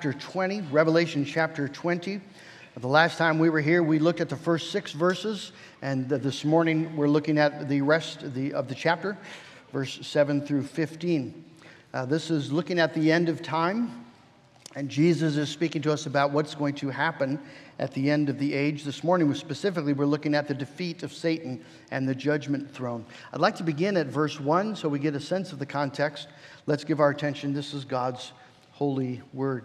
chapter 20, Revelation chapter 20. The last time we were here, we looked at the first six verses, and this morning we're looking at the rest of the, of the chapter, verse 7 through 15. Uh, this is looking at the end of time, and Jesus is speaking to us about what's going to happen at the end of the age. This morning, specifically, we're looking at the defeat of Satan and the judgment throne. I'd like to begin at verse 1 so we get a sense of the context. Let's give our attention. This is God's holy word.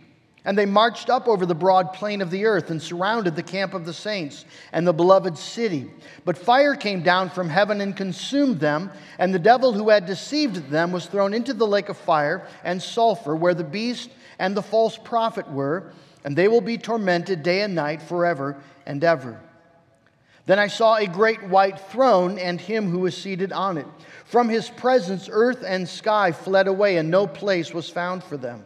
And they marched up over the broad plain of the earth and surrounded the camp of the saints and the beloved city. But fire came down from heaven and consumed them, and the devil who had deceived them was thrown into the lake of fire and sulfur, where the beast and the false prophet were, and they will be tormented day and night forever and ever. Then I saw a great white throne and him who was seated on it. From his presence, earth and sky fled away, and no place was found for them.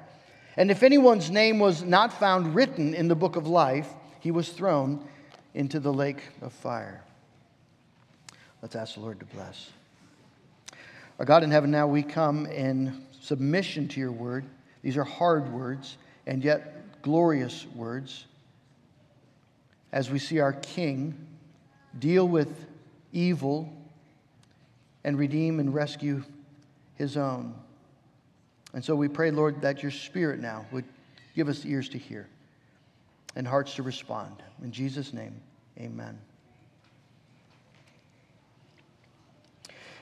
And if anyone's name was not found written in the book of life, he was thrown into the lake of fire. Let's ask the Lord to bless. Our God in heaven, now we come in submission to your word. These are hard words and yet glorious words. As we see our King deal with evil and redeem and rescue his own. And so we pray, Lord, that your Spirit now would give us ears to hear and hearts to respond. In Jesus' name, amen.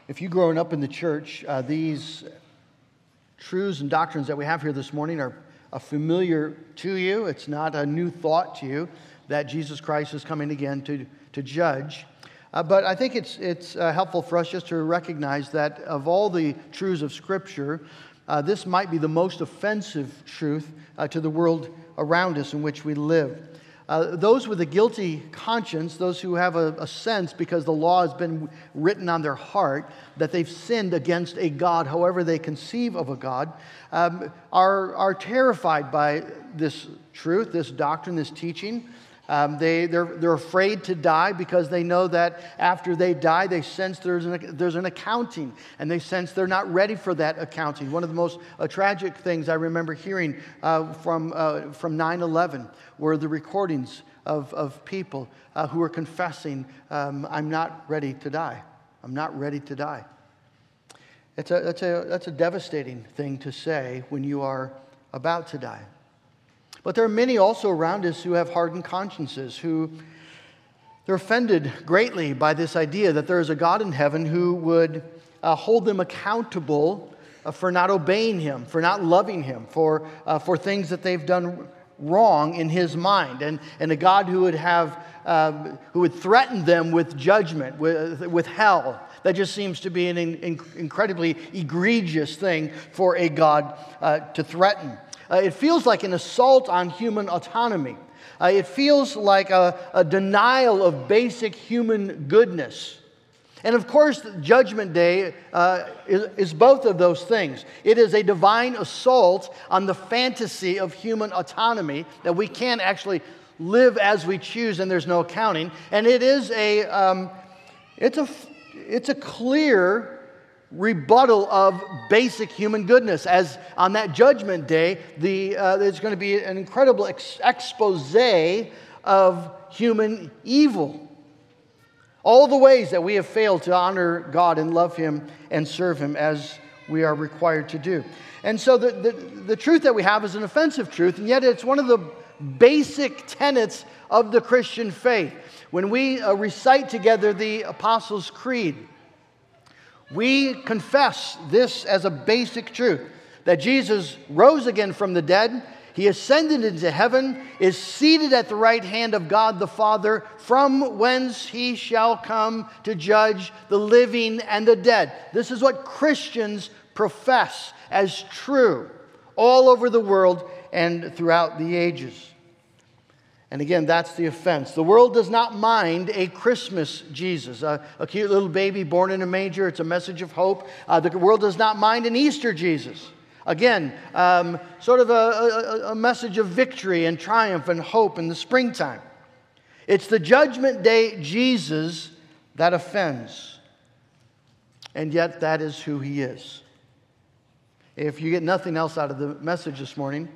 If you've grown up in the church, uh, these truths and doctrines that we have here this morning are familiar to you. It's not a new thought to you that Jesus Christ is coming again to, to judge. Uh, but I think it's, it's uh, helpful for us just to recognize that of all the truths of Scripture, uh, this might be the most offensive truth uh, to the world around us in which we live. Uh, those with a guilty conscience, those who have a, a, sense because the law has been written on their heart that they've sinned against a God, however they conceive of a God, um, are, are terrified by this truth, this doctrine, this teaching. Um, they, they're, they're afraid to die because they know that after they die, they sense there's an, there's an accounting and they sense they're not ready for that accounting. One of the most uh, tragic things I remember hearing uh, from, uh, from 9 11 were the recordings of, of people uh, who were confessing, um, I'm not ready to die. I'm not ready to die. It's a, that's, a, that's a devastating thing to say when you are about to die. But there are many also around us who have hardened consciences, who they're offended greatly by this idea that there is a God in heaven who would uh, hold them accountable uh, for not obeying Him, for not loving Him, for, uh, for things that they've done wrong in his mind, and, and a God who would have um, who would threaten them with judgment, with, with hell. That just seems to be an in, incredibly egregious thing for a God uh, to threaten. Uh, it feels like an assault on human autonomy. Uh, it feels like a, a denial of basic human goodness. And of course, Judgment Day uh, is, is, both of those things. It is a divine assault on the fantasy of human autonomy that we can actually live as we choose and there's no accounting. And it is a, um, it's a, it's a clear rebuttal of basic human goodness. As on that judgment day, the, uh, there's going to be an incredible ex- expose of human evil. All the ways that we have failed to honor God and love Him and serve Him as we are required to do. And so the, the, the truth that we have is an offensive truth, and yet it's one of the basic tenets of the Christian faith. When we uh, recite together the Apostles' Creed, we confess this as a basic truth that Jesus rose again from the dead, he ascended into heaven, is seated at the right hand of God the Father, from whence he shall come to judge the living and the dead. This is what Christians profess as true all over the world and throughout the ages. And again, that's the offense. The world does not mind a Christmas Jesus, a, a cute little baby born in a manger. It's a message of hope. Uh, the world does not mind an Easter Jesus. Again, um, sort of a, a, a message of victory and triumph and hope in the springtime. It's the judgment day Jesus that offends. And yet, that is who he is. If you get nothing else out of the message this morning,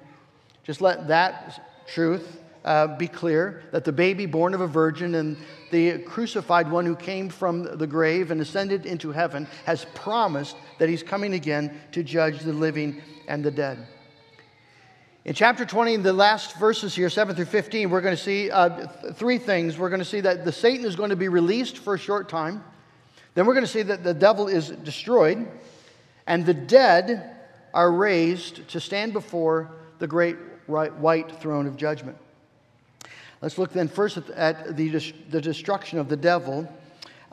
just let that truth uh, be clear that the baby born of a virgin and the crucified one who came from the grave and ascended into heaven has promised that he's coming again to judge the living and the dead. In chapter 20, the last verses here, 7 through 15, we're going to see uh, th- three things. We're going to see that the Satan is going to be released for a short time. Then we're going to see that the devil is destroyed, and the dead are raised to stand before the great white throne of judgment. Let's look then first at the, the destruction of the devil.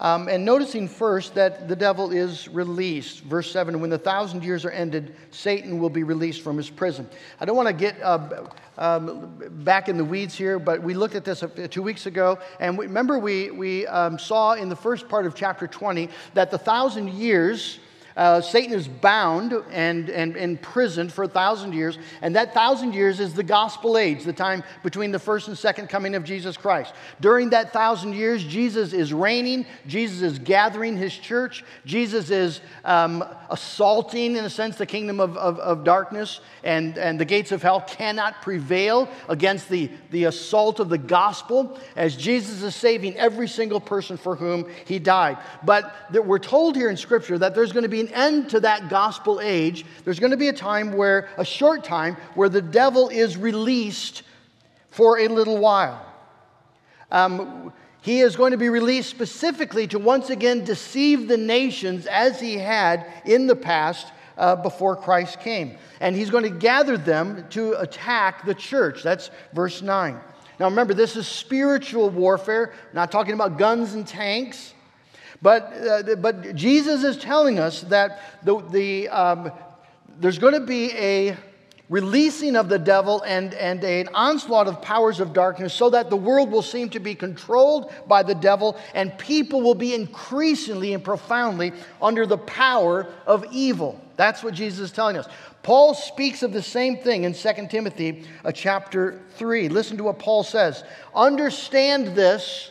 Um, and noticing first that the devil is released. Verse 7 When the thousand years are ended, Satan will be released from his prison. I don't want to get uh, um, back in the weeds here, but we looked at this two weeks ago. And we, remember, we, we um, saw in the first part of chapter 20 that the thousand years uh, Satan is bound and, and imprisoned for a thousand years, and that thousand years is the gospel age, the time between the first and second coming of Jesus Christ. During that thousand years, Jesus is reigning, Jesus is gathering his church, Jesus is um, assaulting, in a sense, the kingdom of, of, of, darkness, and, and the gates of hell cannot prevail against the, the assault of the gospel as Jesus is saving every single person for whom he died. But we're told here in Scripture that there's going to be an end to that gospel age. There's going to be a time where, a short time, where the devil is released for a little while. Um, he is going to be released specifically to once again deceive the nations as he had in the past uh, before Christ came. And he's going to gather them to attack the church. That's verse 9. Now remember, this is spiritual warfare, not talking about guns and tanks. But, uh, but Jesus is telling us that the, the, um, there's going to be a releasing of the devil and, and an onslaught of powers of darkness so that the world will seem to be controlled by the devil and people will be increasingly and profoundly under the power of evil. That's what Jesus is telling us. Paul speaks of the same thing in 2 Timothy uh, chapter 3. Listen to what Paul says. Understand this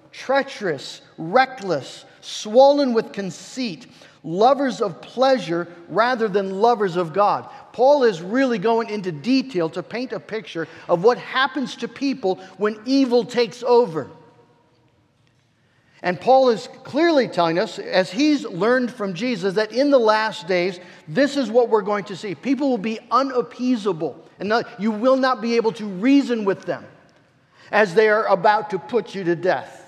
treacherous, reckless, swollen with conceit, lovers of pleasure rather than lovers of God. Paul is really going into detail to paint a picture of what happens to people when evil takes over. And Paul is clearly telling us, as he's learned from Jesus, that in the last days, this is what we're going to see. People will be unappeasable, and you will not be able to reason with them as they are about to put you to death.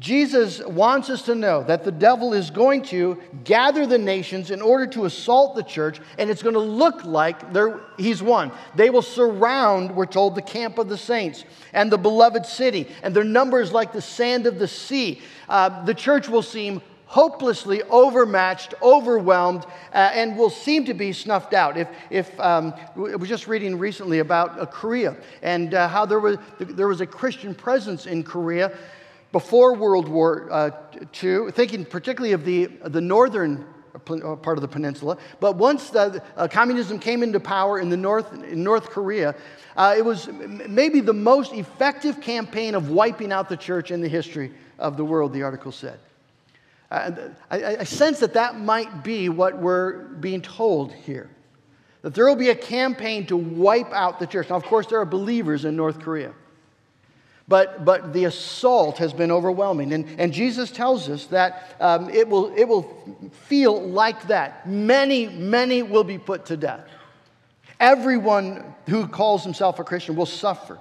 Jesus wants us to know that the devil is going to gather the nations in order to assault the church, and it's going to look like he's won. They will surround, we're told, the camp of the saints and the beloved city, and their numbers like the sand of the sea. Uh, the church will seem hopelessly overmatched, overwhelmed, uh, and will seem to be snuffed out. If, if um, I was just reading recently about uh, Korea and uh, how there was, there was a Christian presence in Korea before World War uh, II, thinking particularly of the, the northern uh, part of the peninsula. But once the, uh, communism came into power in, the north, in North Korea, uh, it was maybe the most effective campaign of wiping out the church in the history of the world, the article said. Uh, I, I sense that that might be what we're being told here. That there will be a campaign to wipe out the church. Now, of course, there are believers in North Korea. But, but the assault has been overwhelming. And, and Jesus tells us that um, it, will, it will feel like that. Many, many will be put to death. Everyone who calls himself a Christian will suffer.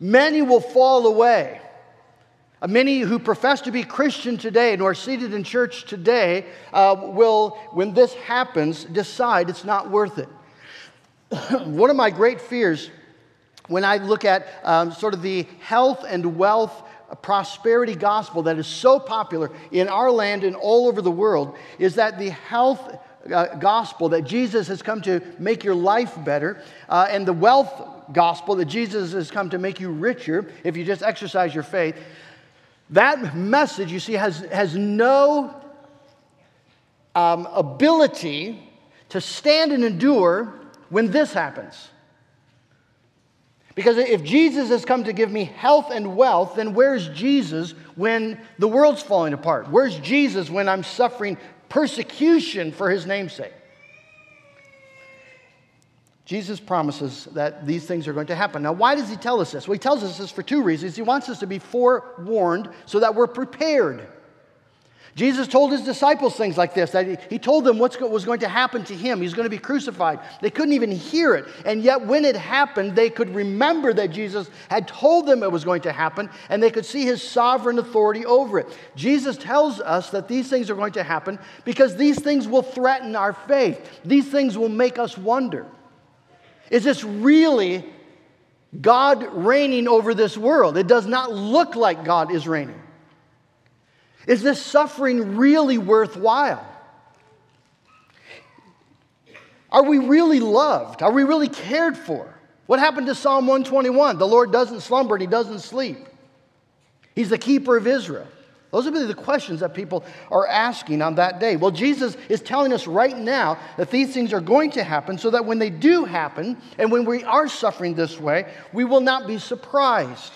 Many will fall away. Uh, many who profess to be Christian today and are seated in church today uh, will, when this happens, decide it's not worth it. One of my great fears when I look at um, sort of the health and wealth uh, prosperity gospel that is so popular in our land and all over the world is that the health uh, gospel that Jesus has come to make your life better, uh, and the wealth gospel that Jesus has come to make you richer if you just exercise your faith. That message, you see, has, has no um, ability to stand and endure when this happens. Because if Jesus has come to give me health and wealth, then where's Jesus when the world's falling apart? Where's Jesus when I'm suffering persecution for his namesake? Jesus promises that these things are going to happen. Now, why does he tell us this? Well, he tells us this for two reasons. He wants us to be forewarned so that we're prepared. Jesus told his disciples things like this that he told them what was going to happen to him. He's going to be crucified. They couldn't even hear it. And yet, when it happened, they could remember that Jesus had told them it was going to happen, and they could see his sovereign authority over it. Jesus tells us that these things are going to happen because these things will threaten our faith, these things will make us wonder. Is this really God reigning over this world? It does not look like God is reigning. Is this suffering really worthwhile? Are we really loved? Are we really cared for? What happened to Psalm 121? The Lord doesn't slumber and he doesn't sleep. He's the keeper of Israel. Those are really the questions that people are asking on that day. Well, Jesus is telling us right now that these things are going to happen so that when they do happen and when we are suffering this way, we will not be surprised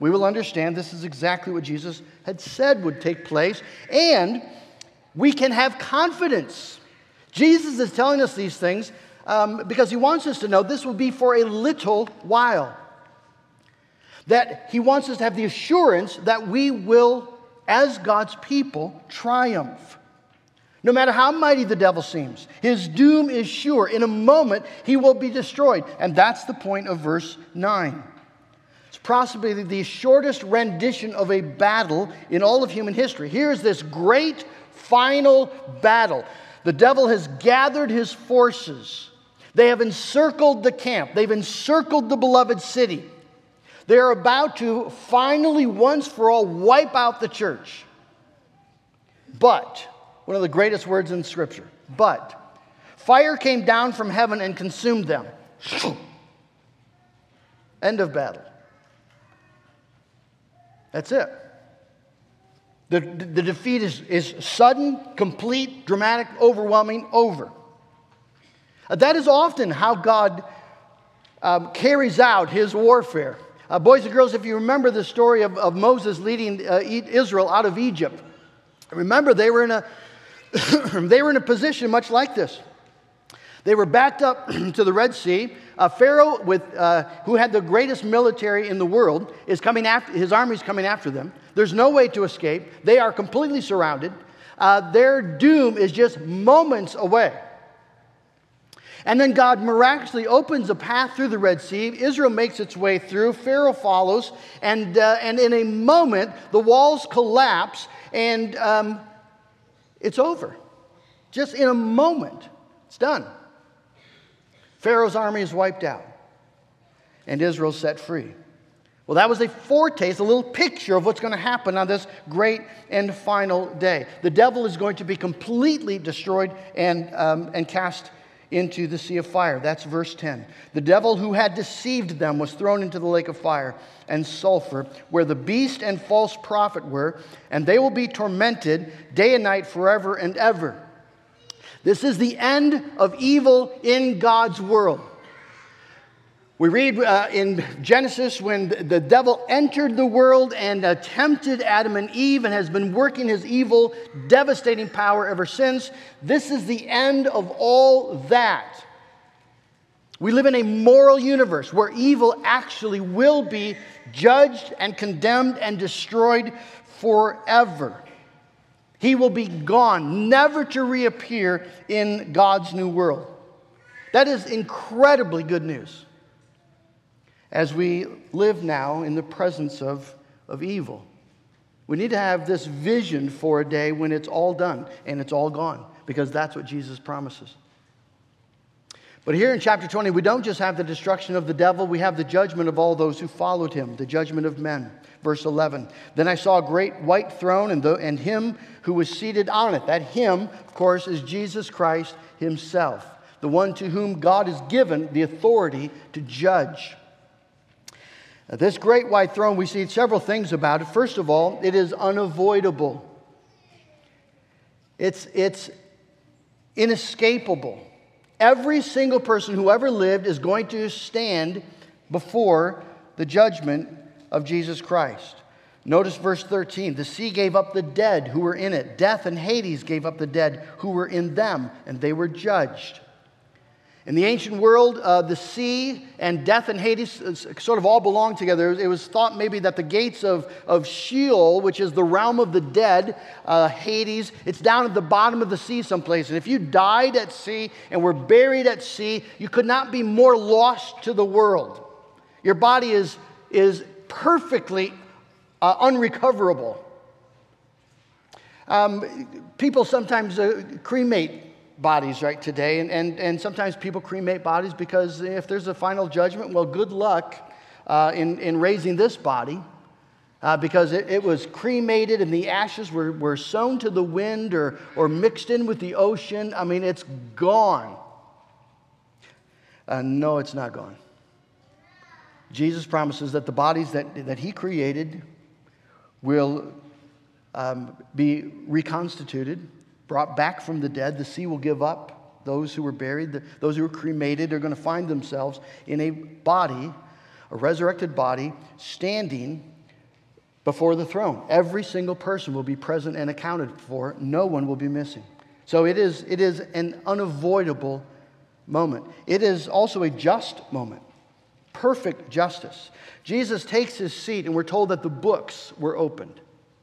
we will understand this is exactly what Jesus had said would take place, and we can have confidence. Jesus is telling us these things um, because he wants us to know this will be for a little while. That he wants us to have the assurance that we will, as God's people, triumph. No matter how mighty the devil seems, his doom is sure. In a moment, he will be destroyed. And that's the point of verse 9 possibly the shortest rendition of a battle in all of human history. Here's this great final battle. The devil has gathered his forces. They have encircled the camp. They've encircled the beloved city. They're about to finally, once for all, wipe out the church. But, one of the greatest words in Scripture, but, fire came down from heaven and consumed them. End of battle. That's it. The, the defeat is, is sudden, complete, dramatic, overwhelming, over. Uh, that is often how God um, carries out his warfare. Uh, boys and girls, if you remember the story of, of Moses leading uh, Israel out of Egypt, remember they were in a they were in a position much like this. They were backed up to the Red Sea. Uh, Pharaoh, with, uh, who had the greatest military in the world, is coming after, his army is coming after them. There's no way to escape. They are completely surrounded. Uh, their doom is just moments away. And then God miraculously opens a path through the Red Sea. Israel makes its way through. Pharaoh follows. And, uh, and in a moment, the walls collapse and um, it's over. Just in a moment, it's done. Pharaoh's army is wiped out, and Israel set free. Well, that was a foretaste, a little picture of what's going to happen on this great and final day. The devil is going to be completely destroyed and, um, and cast into the sea of fire. That's verse 10. The devil who had deceived them was thrown into the lake of fire and sulfur, where the beast and false prophet were, and they will be tormented day and night forever and ever. This is the end of evil in God's world. We read uh, in Genesis when the devil entered the world and tempted Adam and Eve and has been working his evil, devastating power ever since. This is the end of all that. We live in a moral universe where evil actually will be judged and condemned and destroyed forever. He will be gone, never to reappear in God's new world. That is incredibly good news as we live now in the presence of, of evil. We need to have this vision for a day when it's all done and it's all gone, because that's what Jesus promises. But here in chapter 20, we don't just have the destruction of the devil, we have the judgment of all those who followed him, the judgment of men. Verse 11 Then I saw a great white throne and, the, and him who was seated on it. That him, of course, is Jesus Christ himself, the one to whom God has given the authority to judge. Now, this great white throne, we see several things about it. First of all, it is unavoidable. It's, it's inescapable. Every single person who ever lived is going to stand before the judgment of Jesus Christ. Notice verse 13 the sea gave up the dead who were in it. Death and Hades gave up the dead who were in them, and they were judged. In the ancient world, uh, the sea and death and Hades uh, sort of all belonged together. It was thought maybe that the gates of, of Sheol, which is the realm of the dead, uh, Hades, it's down at the bottom of the sea someplace. And if you died at sea and were buried at sea, you could not be more lost to the world. Your body is, is perfectly uh, unrecoverable. Um, people sometimes uh, cremate bodies right today, and, and, and sometimes people cremate bodies because if there's a final judgment, well, good luck uh, in, in raising this body. Uh, because it, it, was cremated and the ashes were, were sown to the wind or, or mixed in with the ocean. I mean, it's gone. Uh, no, it's not gone. Jesus promises that the bodies that, that he created will um, be reconstituted, brought back from the dead. The sea will give up those who were buried, those who were cremated are going to find themselves in a body, a resurrected body, standing before the throne. Every single person will be present and accounted for. No one will be missing. So it is, it is an unavoidable moment. It is also a just moment perfect justice. Jesus takes his seat, and we're told that the books were opened.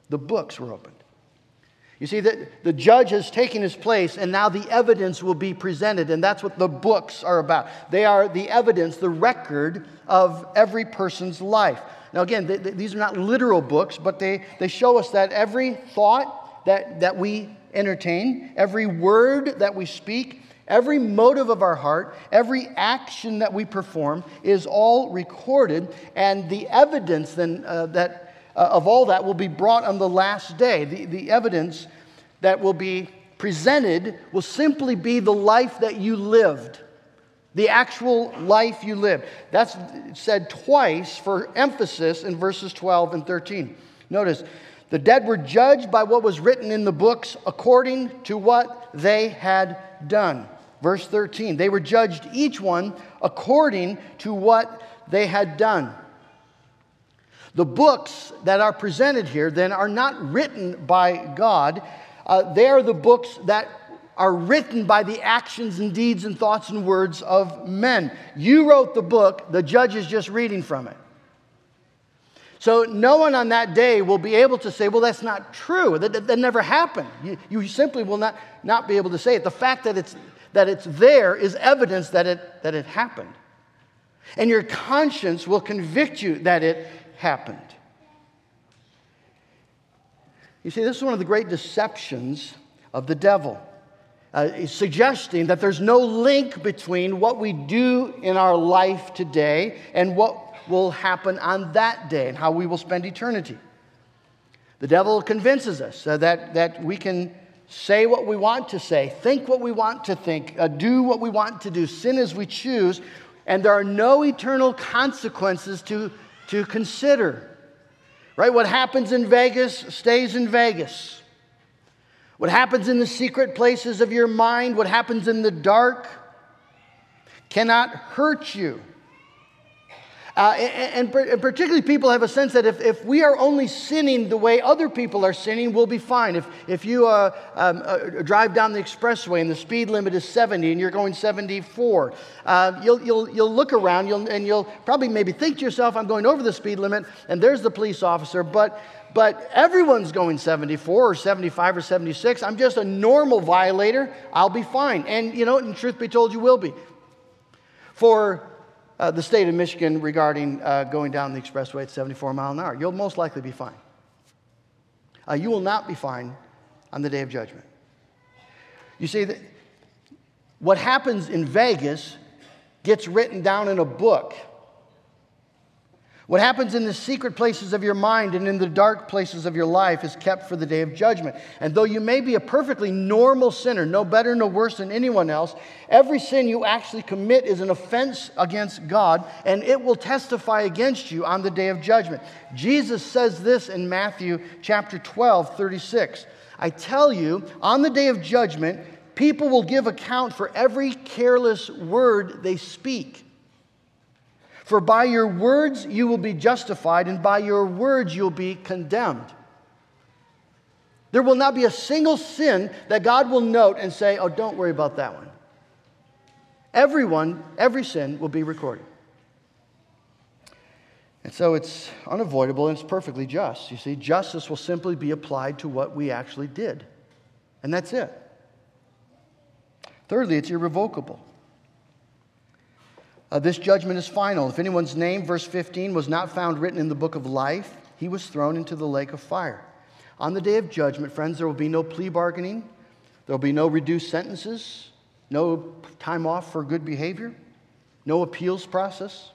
The books were opened. You see, that the judge has taken his place, and now the evidence will be presented, and that's what the books are about. They are the evidence, the record of every person's life. Now, again, they, they, these are not literal books, but they, they show us that every thought that, that we entertain, every word that we speak, Every motive of our heart, every action that we perform is all recorded, and the evidence then uh, that, uh, of all that will be brought on the last day. The, the evidence that will be presented will simply be the life that you lived, the actual life you lived. That's said twice for emphasis in verses 12 and 13. Notice, the dead were judged by what was written in the books according to what they had done. Verse 13, they were judged each one according to what they had done. The books that are presented here then are not written by God. Uh, they are the books that are written by the actions and deeds and thoughts and words of men. You wrote the book, the judge is just reading from it. So no one on that day will be able to say, well, that's not true. That, that, that never happened. You, you, simply will not, not be able to say it. The fact that it's, that it's there is evidence that it, that it happened. And your conscience will convict you that it happened. You see, this is one of the great deceptions of the devil uh, suggesting that there's no link between what we do in our life today and what will happen on that day and how we will spend eternity. The devil convinces us uh, that, that we can say what we want to say, think what we want to think, uh, do what we want to do, sin as we choose, and there are no eternal consequences to, to consider. Right? What happens in Vegas stays in Vegas. What happens in the secret places of your mind, what happens in the dark, cannot hurt you. Uh, and, and, particularly, people have a sense that if, if we are only sinning the way other people are sinning, we'll be fine. If, if you uh, um, uh, drive down the expressway and the speed limit is 70 and you're going 74, uh, you'll, you'll, you'll look around you'll, and you'll probably maybe think to yourself, I'm going over the speed limit, and there's the police officer. But but everyone's going 74 or 75 or 76. I'm just a normal violator. I'll be fine. And you know, in truth be told, you will be. For uh, the state of Michigan regarding uh, going down the expressway at 74 mile an hour, you'll most likely be fine. Uh, you will not be fine on the day of judgment. You see, what happens in Vegas gets written down in a book what happens in the secret places of your mind and in the dark places of your life is kept for the day of judgment. And though you may be a perfectly normal sinner, no better, no worse than anyone else, every sin you actually commit is an offense against God, and it will testify against you on the day of judgment. Jesus says this in Matthew chapter 12, 36. I tell you, on the day of judgment, people will give account for every careless word they speak. For by your words you will be justified, and by your words you'll be condemned. There will not be a single sin that God will note and say, oh, don't worry about that one. Everyone, every sin will be recorded. And so it's unavoidable and it's perfectly just. You see, justice will simply be applied to what we actually did. And that's it. Thirdly, it's irrevocable. Uh, this judgment is final. If anyone's name, verse 15, was not found written in the book of life, he was thrown into the lake of fire. On the day of judgment, friends, there will be no plea bargaining, there will be no reduced sentences, no time off for good behavior, no appeals process.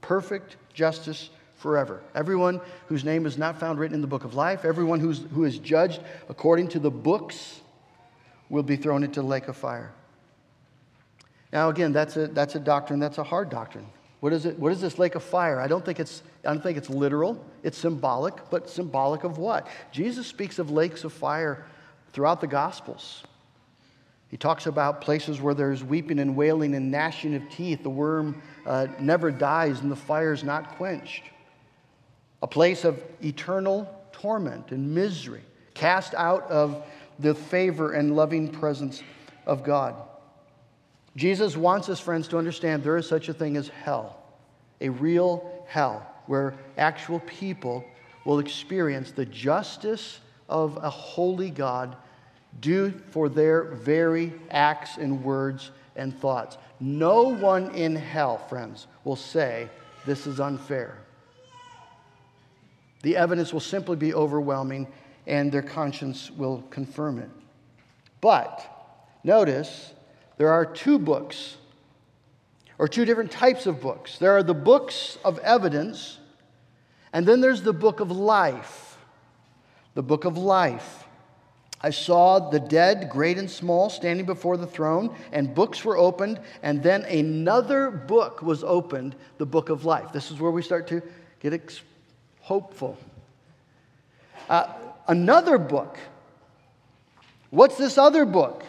Perfect justice forever. Everyone whose name is not found written in the book of life, everyone who's, who is judged according to the books, will be thrown into the lake of fire. Now, again, that's a, that's a doctrine, that's a hard doctrine. What is, it, what is this lake of fire? I don't, think it's, I don't think it's literal, it's symbolic, but symbolic of what? Jesus speaks of lakes of fire throughout the Gospels. He talks about places where there's weeping and wailing and gnashing of teeth. The worm uh, never dies and the fire is not quenched. A place of eternal torment and misery, cast out of the favor and loving presence of God. Jesus wants us, friends, to understand there is such a thing as hell, a real hell, where actual people will experience the justice of a holy God due for their very acts and words and thoughts. No one in hell, friends, will say this is unfair. The evidence will simply be overwhelming and their conscience will confirm it. But notice there are two books, or two different types of books. There are the books of evidence, and then there's the book of life. The book of life. I saw the dead, great and small, standing before the throne, and books were opened, and then another book was opened, the book of life. This is where we start to get ex- hopeful. Uh, another book. What's this other book?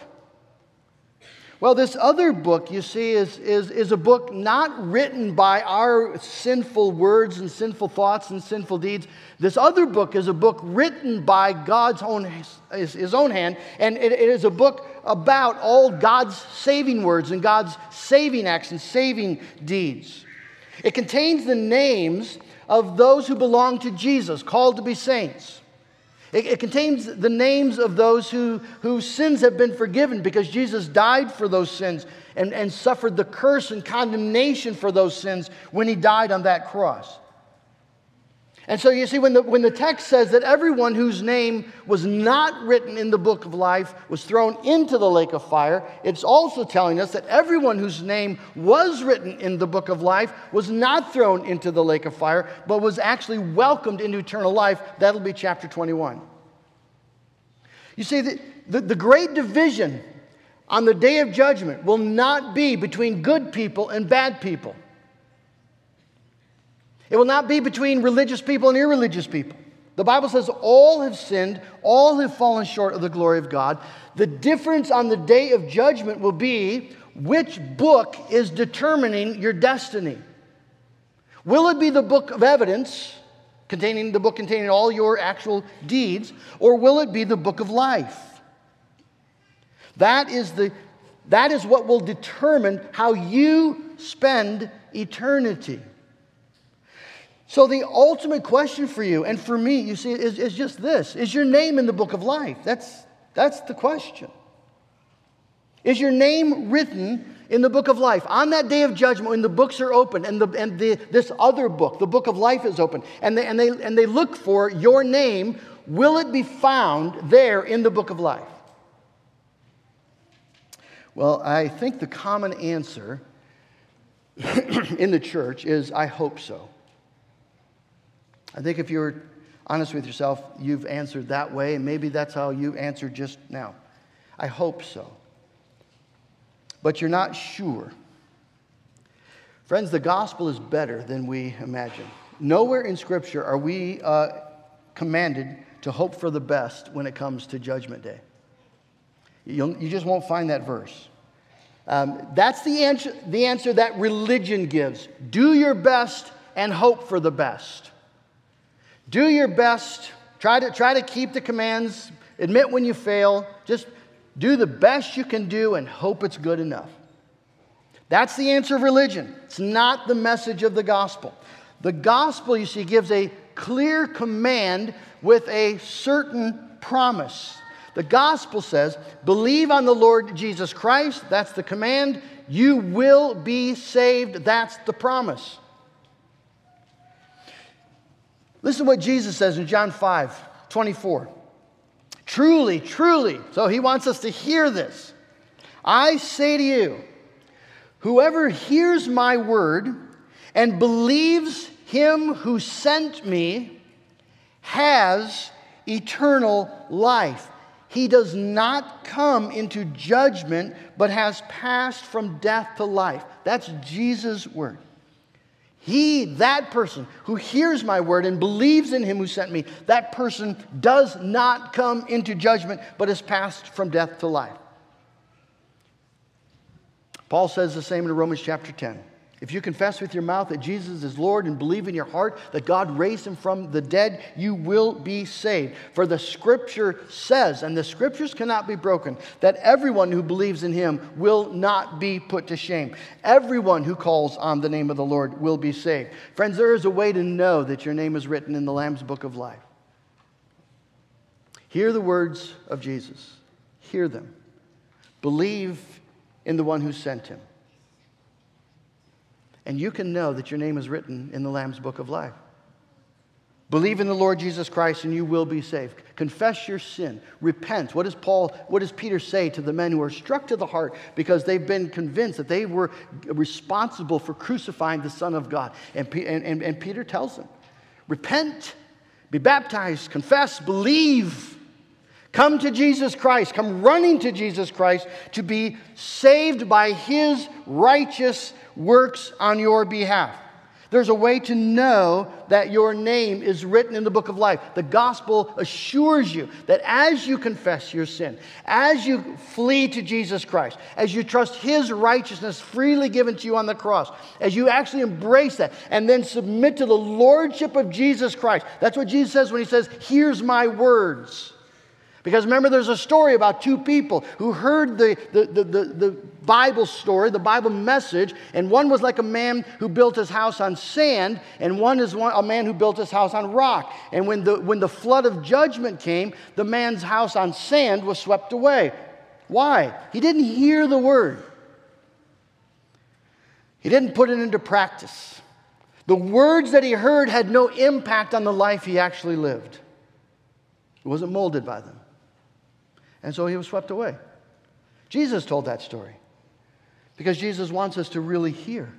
Well, this other book, you see, is, is, is a book not written by our sinful words and sinful thoughts and sinful deeds. This other book is a book written by God's own, his, his own hand, and it, it is a book about all God's saving words and God's saving acts and saving deeds. It contains the names of those who belong to Jesus, called to be saints. It, it, contains the names of those who, whose sins have been forgiven because Jesus died for those sins and, and suffered the curse and condemnation for those sins when he died on that cross. And so you see, when the, when the text says that everyone whose name was not written in the book of life was thrown into the lake of fire, it's also telling us that everyone whose name was written in the book of life was not thrown into the lake of fire, but was actually welcomed into eternal life. That'll be chapter 21. You see, the, the, the great division on the day of judgment will not be between good people and bad people. It will not be between religious people and irreligious people. The Bible says all have sinned, all have fallen short of the glory of God. The difference on the day of judgment will be which book is determining your destiny. Will it be the book of evidence, containing the book containing all your actual deeds, or will it be the book of life? That is, the, that is what will determine how you spend eternity. So, the ultimate question for you and for me, you see, is, is just this Is your name in the book of life? That's, that's the question. Is your name written in the book of life? On that day of judgment, when the books are open and, the, and the, this other book, the book of life, is open, and they, and, they, and they look for your name, will it be found there in the book of life? Well, I think the common answer in the church is I hope so. I think if you're honest with yourself, you've answered that way, and maybe that's how you answered just now. I hope so. But you're not sure. Friends, the gospel is better than we imagine. Nowhere in Scripture are we uh, commanded to hope for the best when it comes to Judgment Day. You'll, you just won't find that verse. Um, that's the answer, the answer that religion gives. Do your best and hope for the best. Do your best. Try to, try to keep the commands. Admit when you fail. Just do the best you can do and hope it's good enough. That's the answer of religion. It's not the message of the gospel. The gospel, you see, gives a clear command with a certain promise. The gospel says, believe on the Lord Jesus Christ. That's the command. You will be saved. That's the promise. Listen to what Jesus says in John 5 24. Truly, truly, so he wants us to hear this. I say to you, whoever hears my word and believes him who sent me has eternal life. He does not come into judgment, but has passed from death to life. That's Jesus' word. He, that person who hears my word and believes in him who sent me, that person does not come into judgment, but is passed from death to life. Paul says the same in Romans chapter 10. If you confess with your mouth that Jesus is Lord and believe in your heart that God raised him from the dead, you will be saved. For the scripture says, and the scriptures cannot be broken, that everyone who believes in him will not be put to shame. Everyone who calls on the name of the Lord will be saved. Friends, there is a way to know that your name is written in the Lamb's book of life. Hear the words of Jesus, hear them. Believe in the one who sent him and you can know that your name is written in the Lamb's book of life. Believe in the Lord Jesus Christ and you will be saved. Confess your sin. Repent. What does Paul, what does Peter say to the men who are struck to the heart because they've been convinced that they were responsible for crucifying the Son of God? And, and, and Peter tells them, repent, be baptized, confess, believe. Come to Jesus Christ. Come running to Jesus Christ to be saved by his righteous works on your behalf. There's a way to know that your name is written in the book of life. The gospel assures you that as you confess your sin, as you flee to Jesus Christ, as you trust his righteousness freely given to you on the cross, as you actually embrace that and then submit to the lordship of Jesus Christ. That's what Jesus says when he says, Here's my words. Because remember, there's a story about two people who heard the, the, the, the, the Bible story, the Bible message, and one was like a man who built his house on sand, and one is one, a man who built his house on rock. And when the, when the flood of judgment came, the man's house on sand was swept away. Why? He didn't hear the word, he didn't put it into practice. The words that he heard had no impact on the life he actually lived, he wasn't molded by them. And so he was swept away. Jesus told that story because Jesus wants us to really hear.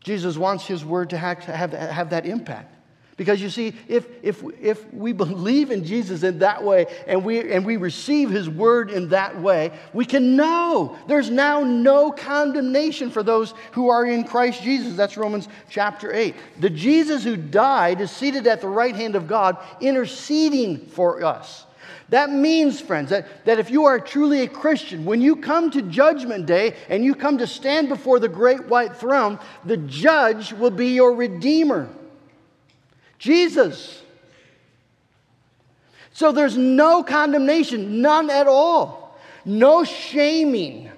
Jesus wants his word to have, have, have that impact. Because you see, if, if, if we believe in Jesus in that way and we, and we receive his word in that way, we can know there's now no condemnation for those who are in Christ Jesus. That's Romans chapter 8. The Jesus who died is seated at the right hand of God, interceding for us. That means, friends, that, that if you are truly a Christian, when you come to Judgment Day and you come to stand before the great white throne, the judge will be your Redeemer Jesus. So there's no condemnation, none at all, no shaming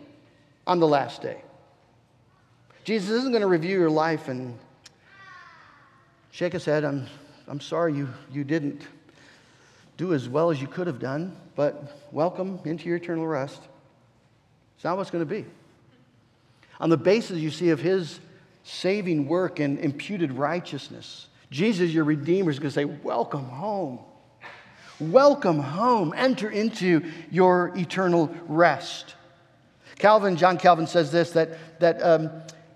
on the last day. Jesus isn't going to review your life and shake his head. I'm, I'm sorry you, you didn't do as well as you could have done, but welcome into your eternal rest. It's not what's going to be. On the basis, you see, of his saving work and imputed righteousness, Jesus, your Redeemer, is going to say, Welcome home. Welcome home. Enter into your eternal rest. Calvin, John Calvin says this that, that um,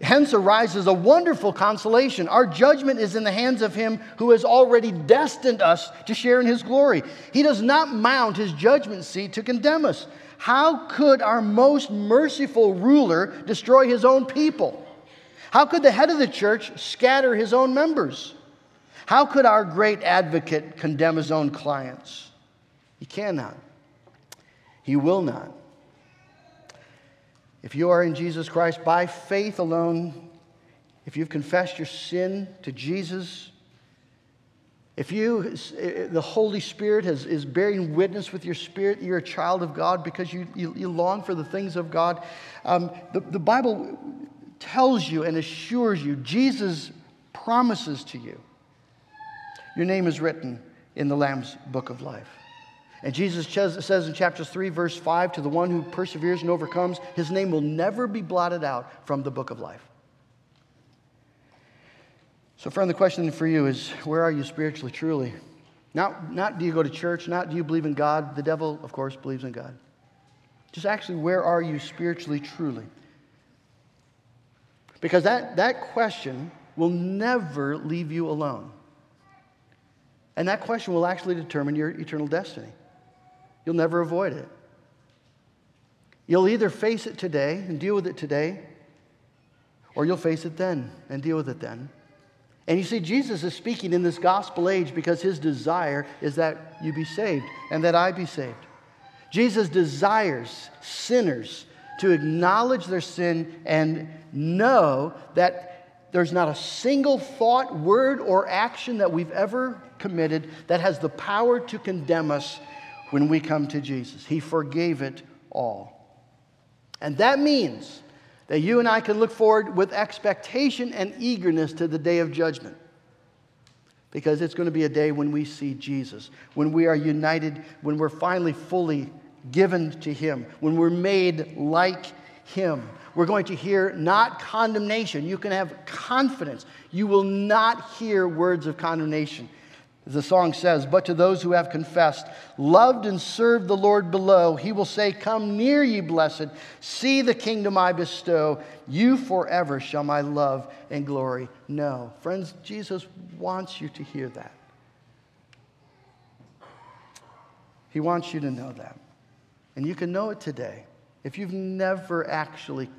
Hence arises a wonderful consolation. Our judgment is in the hands of him who has already destined us to share in his glory. He does not mount his judgment seat to condemn us. How could our most merciful ruler destroy his own people? How could the head of the church scatter his own members? How could our great advocate condemn his own clients? He cannot. He will not. If you are in Jesus Christ by faith alone, if you've confessed your sin to Jesus, if you, the Holy Spirit has, is bearing witness with your spirit, you're a child of God because you, you, you long for the things of God. Um, the, the Bible tells you and assures you, Jesus promises to you, your name is written in the Lamb's book of life. And Jesus says in chapter 3, verse 5, to the one who perseveres and overcomes, his name will never be blotted out from the book of life. So, friend, the question for you is where are you spiritually, truly? Not, not do you go to church, not do you believe in God. The devil, of course, believes in God. Just actually, where are you spiritually, truly? Because that, that question will never leave you alone. And that question will actually determine your eternal destiny. You'll never avoid it. You'll either face it today and deal with it today, or you'll face it then and deal with it then. And you see, Jesus is speaking in this gospel age because his desire is that you be saved and that I be saved. Jesus desires sinners to acknowledge their sin and know that there's not a single thought, word, or action that we've ever committed that has the power to condemn us when we come to Jesus. He forgave it all. And that means that you and I can look forward with expectation and eagerness to the day of judgment. Because it's going to be a day when we see Jesus, when we are united, when we're finally fully given to Him, when we're made like Him. We're going to hear not condemnation. You can have confidence. You will not hear words of condemnation. The song says, But to those who have confessed, loved and served the Lord below, he will say, Come near, ye blessed, see the kingdom I bestow. You forever shall my love and glory know. Friends, Jesus wants you to hear that. He wants you to know that. And you can know it today. If you've never actually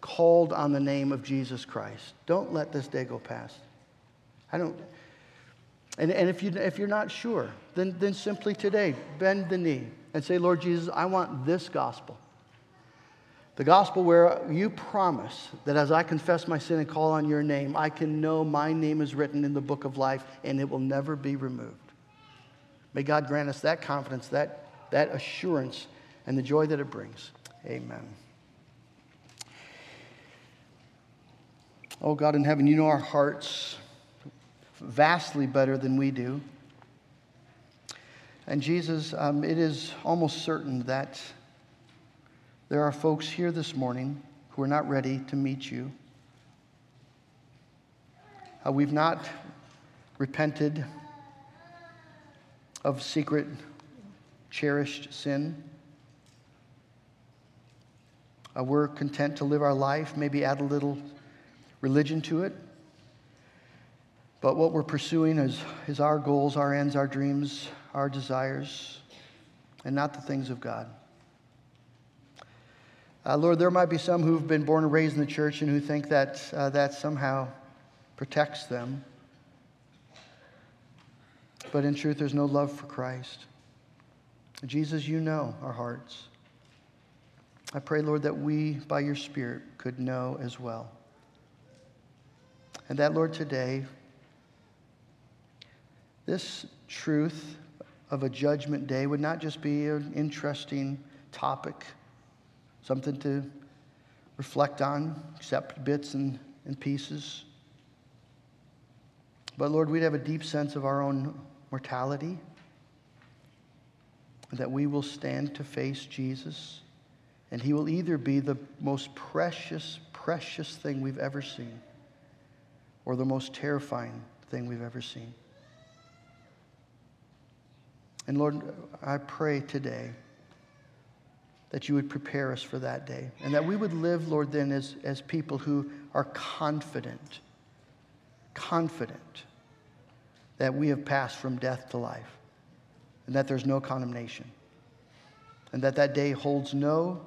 called on the name of Jesus Christ. Don't let this day go past. I don't. And, and if, you, if you're not sure, then, then simply today, bend the knee and say, Lord Jesus, I want this gospel. The gospel where you promise that as I confess my sin and call on your name, I can know my name is written in the book of life and it will never be removed. May God grant us that confidence, that, that assurance, and the joy that it brings. Amen. Oh, God in heaven, you know our hearts vastly better than we do. And Jesus, um, it is almost certain that there are folks here this morning who are not ready to meet you. Uh, we've not repented of secret, cherished sin. Uh, we're content to live our life, maybe add a little religion to it. But what we're pursuing is, is our goals, our ends, our dreams, our desires, and not the things of God. Uh, Lord, there might be some who've been born and raised in the church and who think that uh, that somehow protects them. But in truth, there's no love for Christ. Jesus, you know our hearts. I pray, Lord, that we, by your Spirit, could know as well. And that, Lord, today, this truth of a judgment day would not just be an interesting topic, something to reflect on, accept bits and, and pieces. But Lord, we'd have a deep sense of our own mortality, that we will stand to face Jesus, and he will either be the most precious, precious thing we've ever seen, or the most terrifying thing we've ever seen. And Lord, I pray today that you would prepare us for that day and that we would live, Lord, then as, as people who are confident, confident that we have passed from death to life and that there's no condemnation and that that day holds no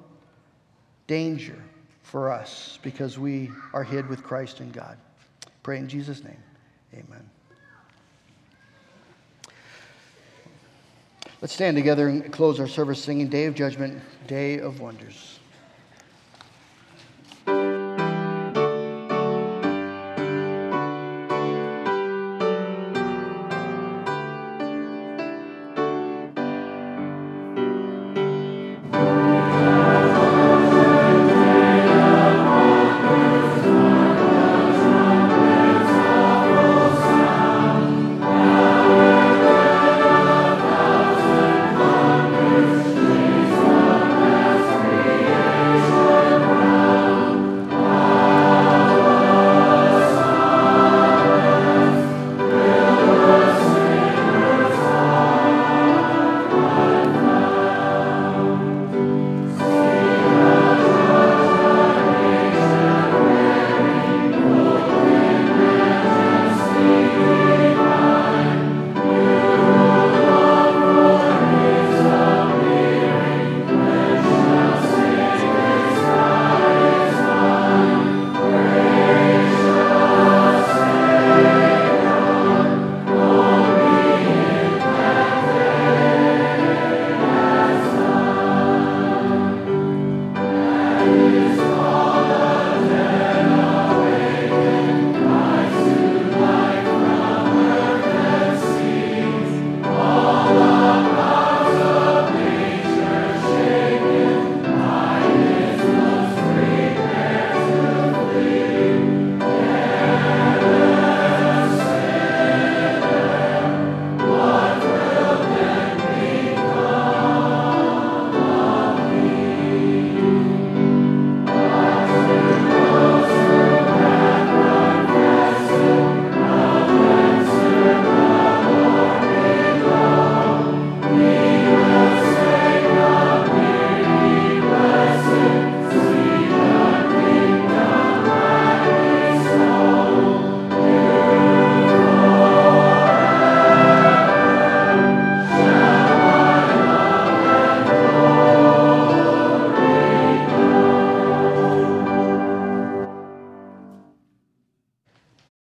danger for us because we are hid with Christ in God. Pray in Jesus' name. Amen. Let's stand together and close our service singing Day of Judgment, Day of Wonders.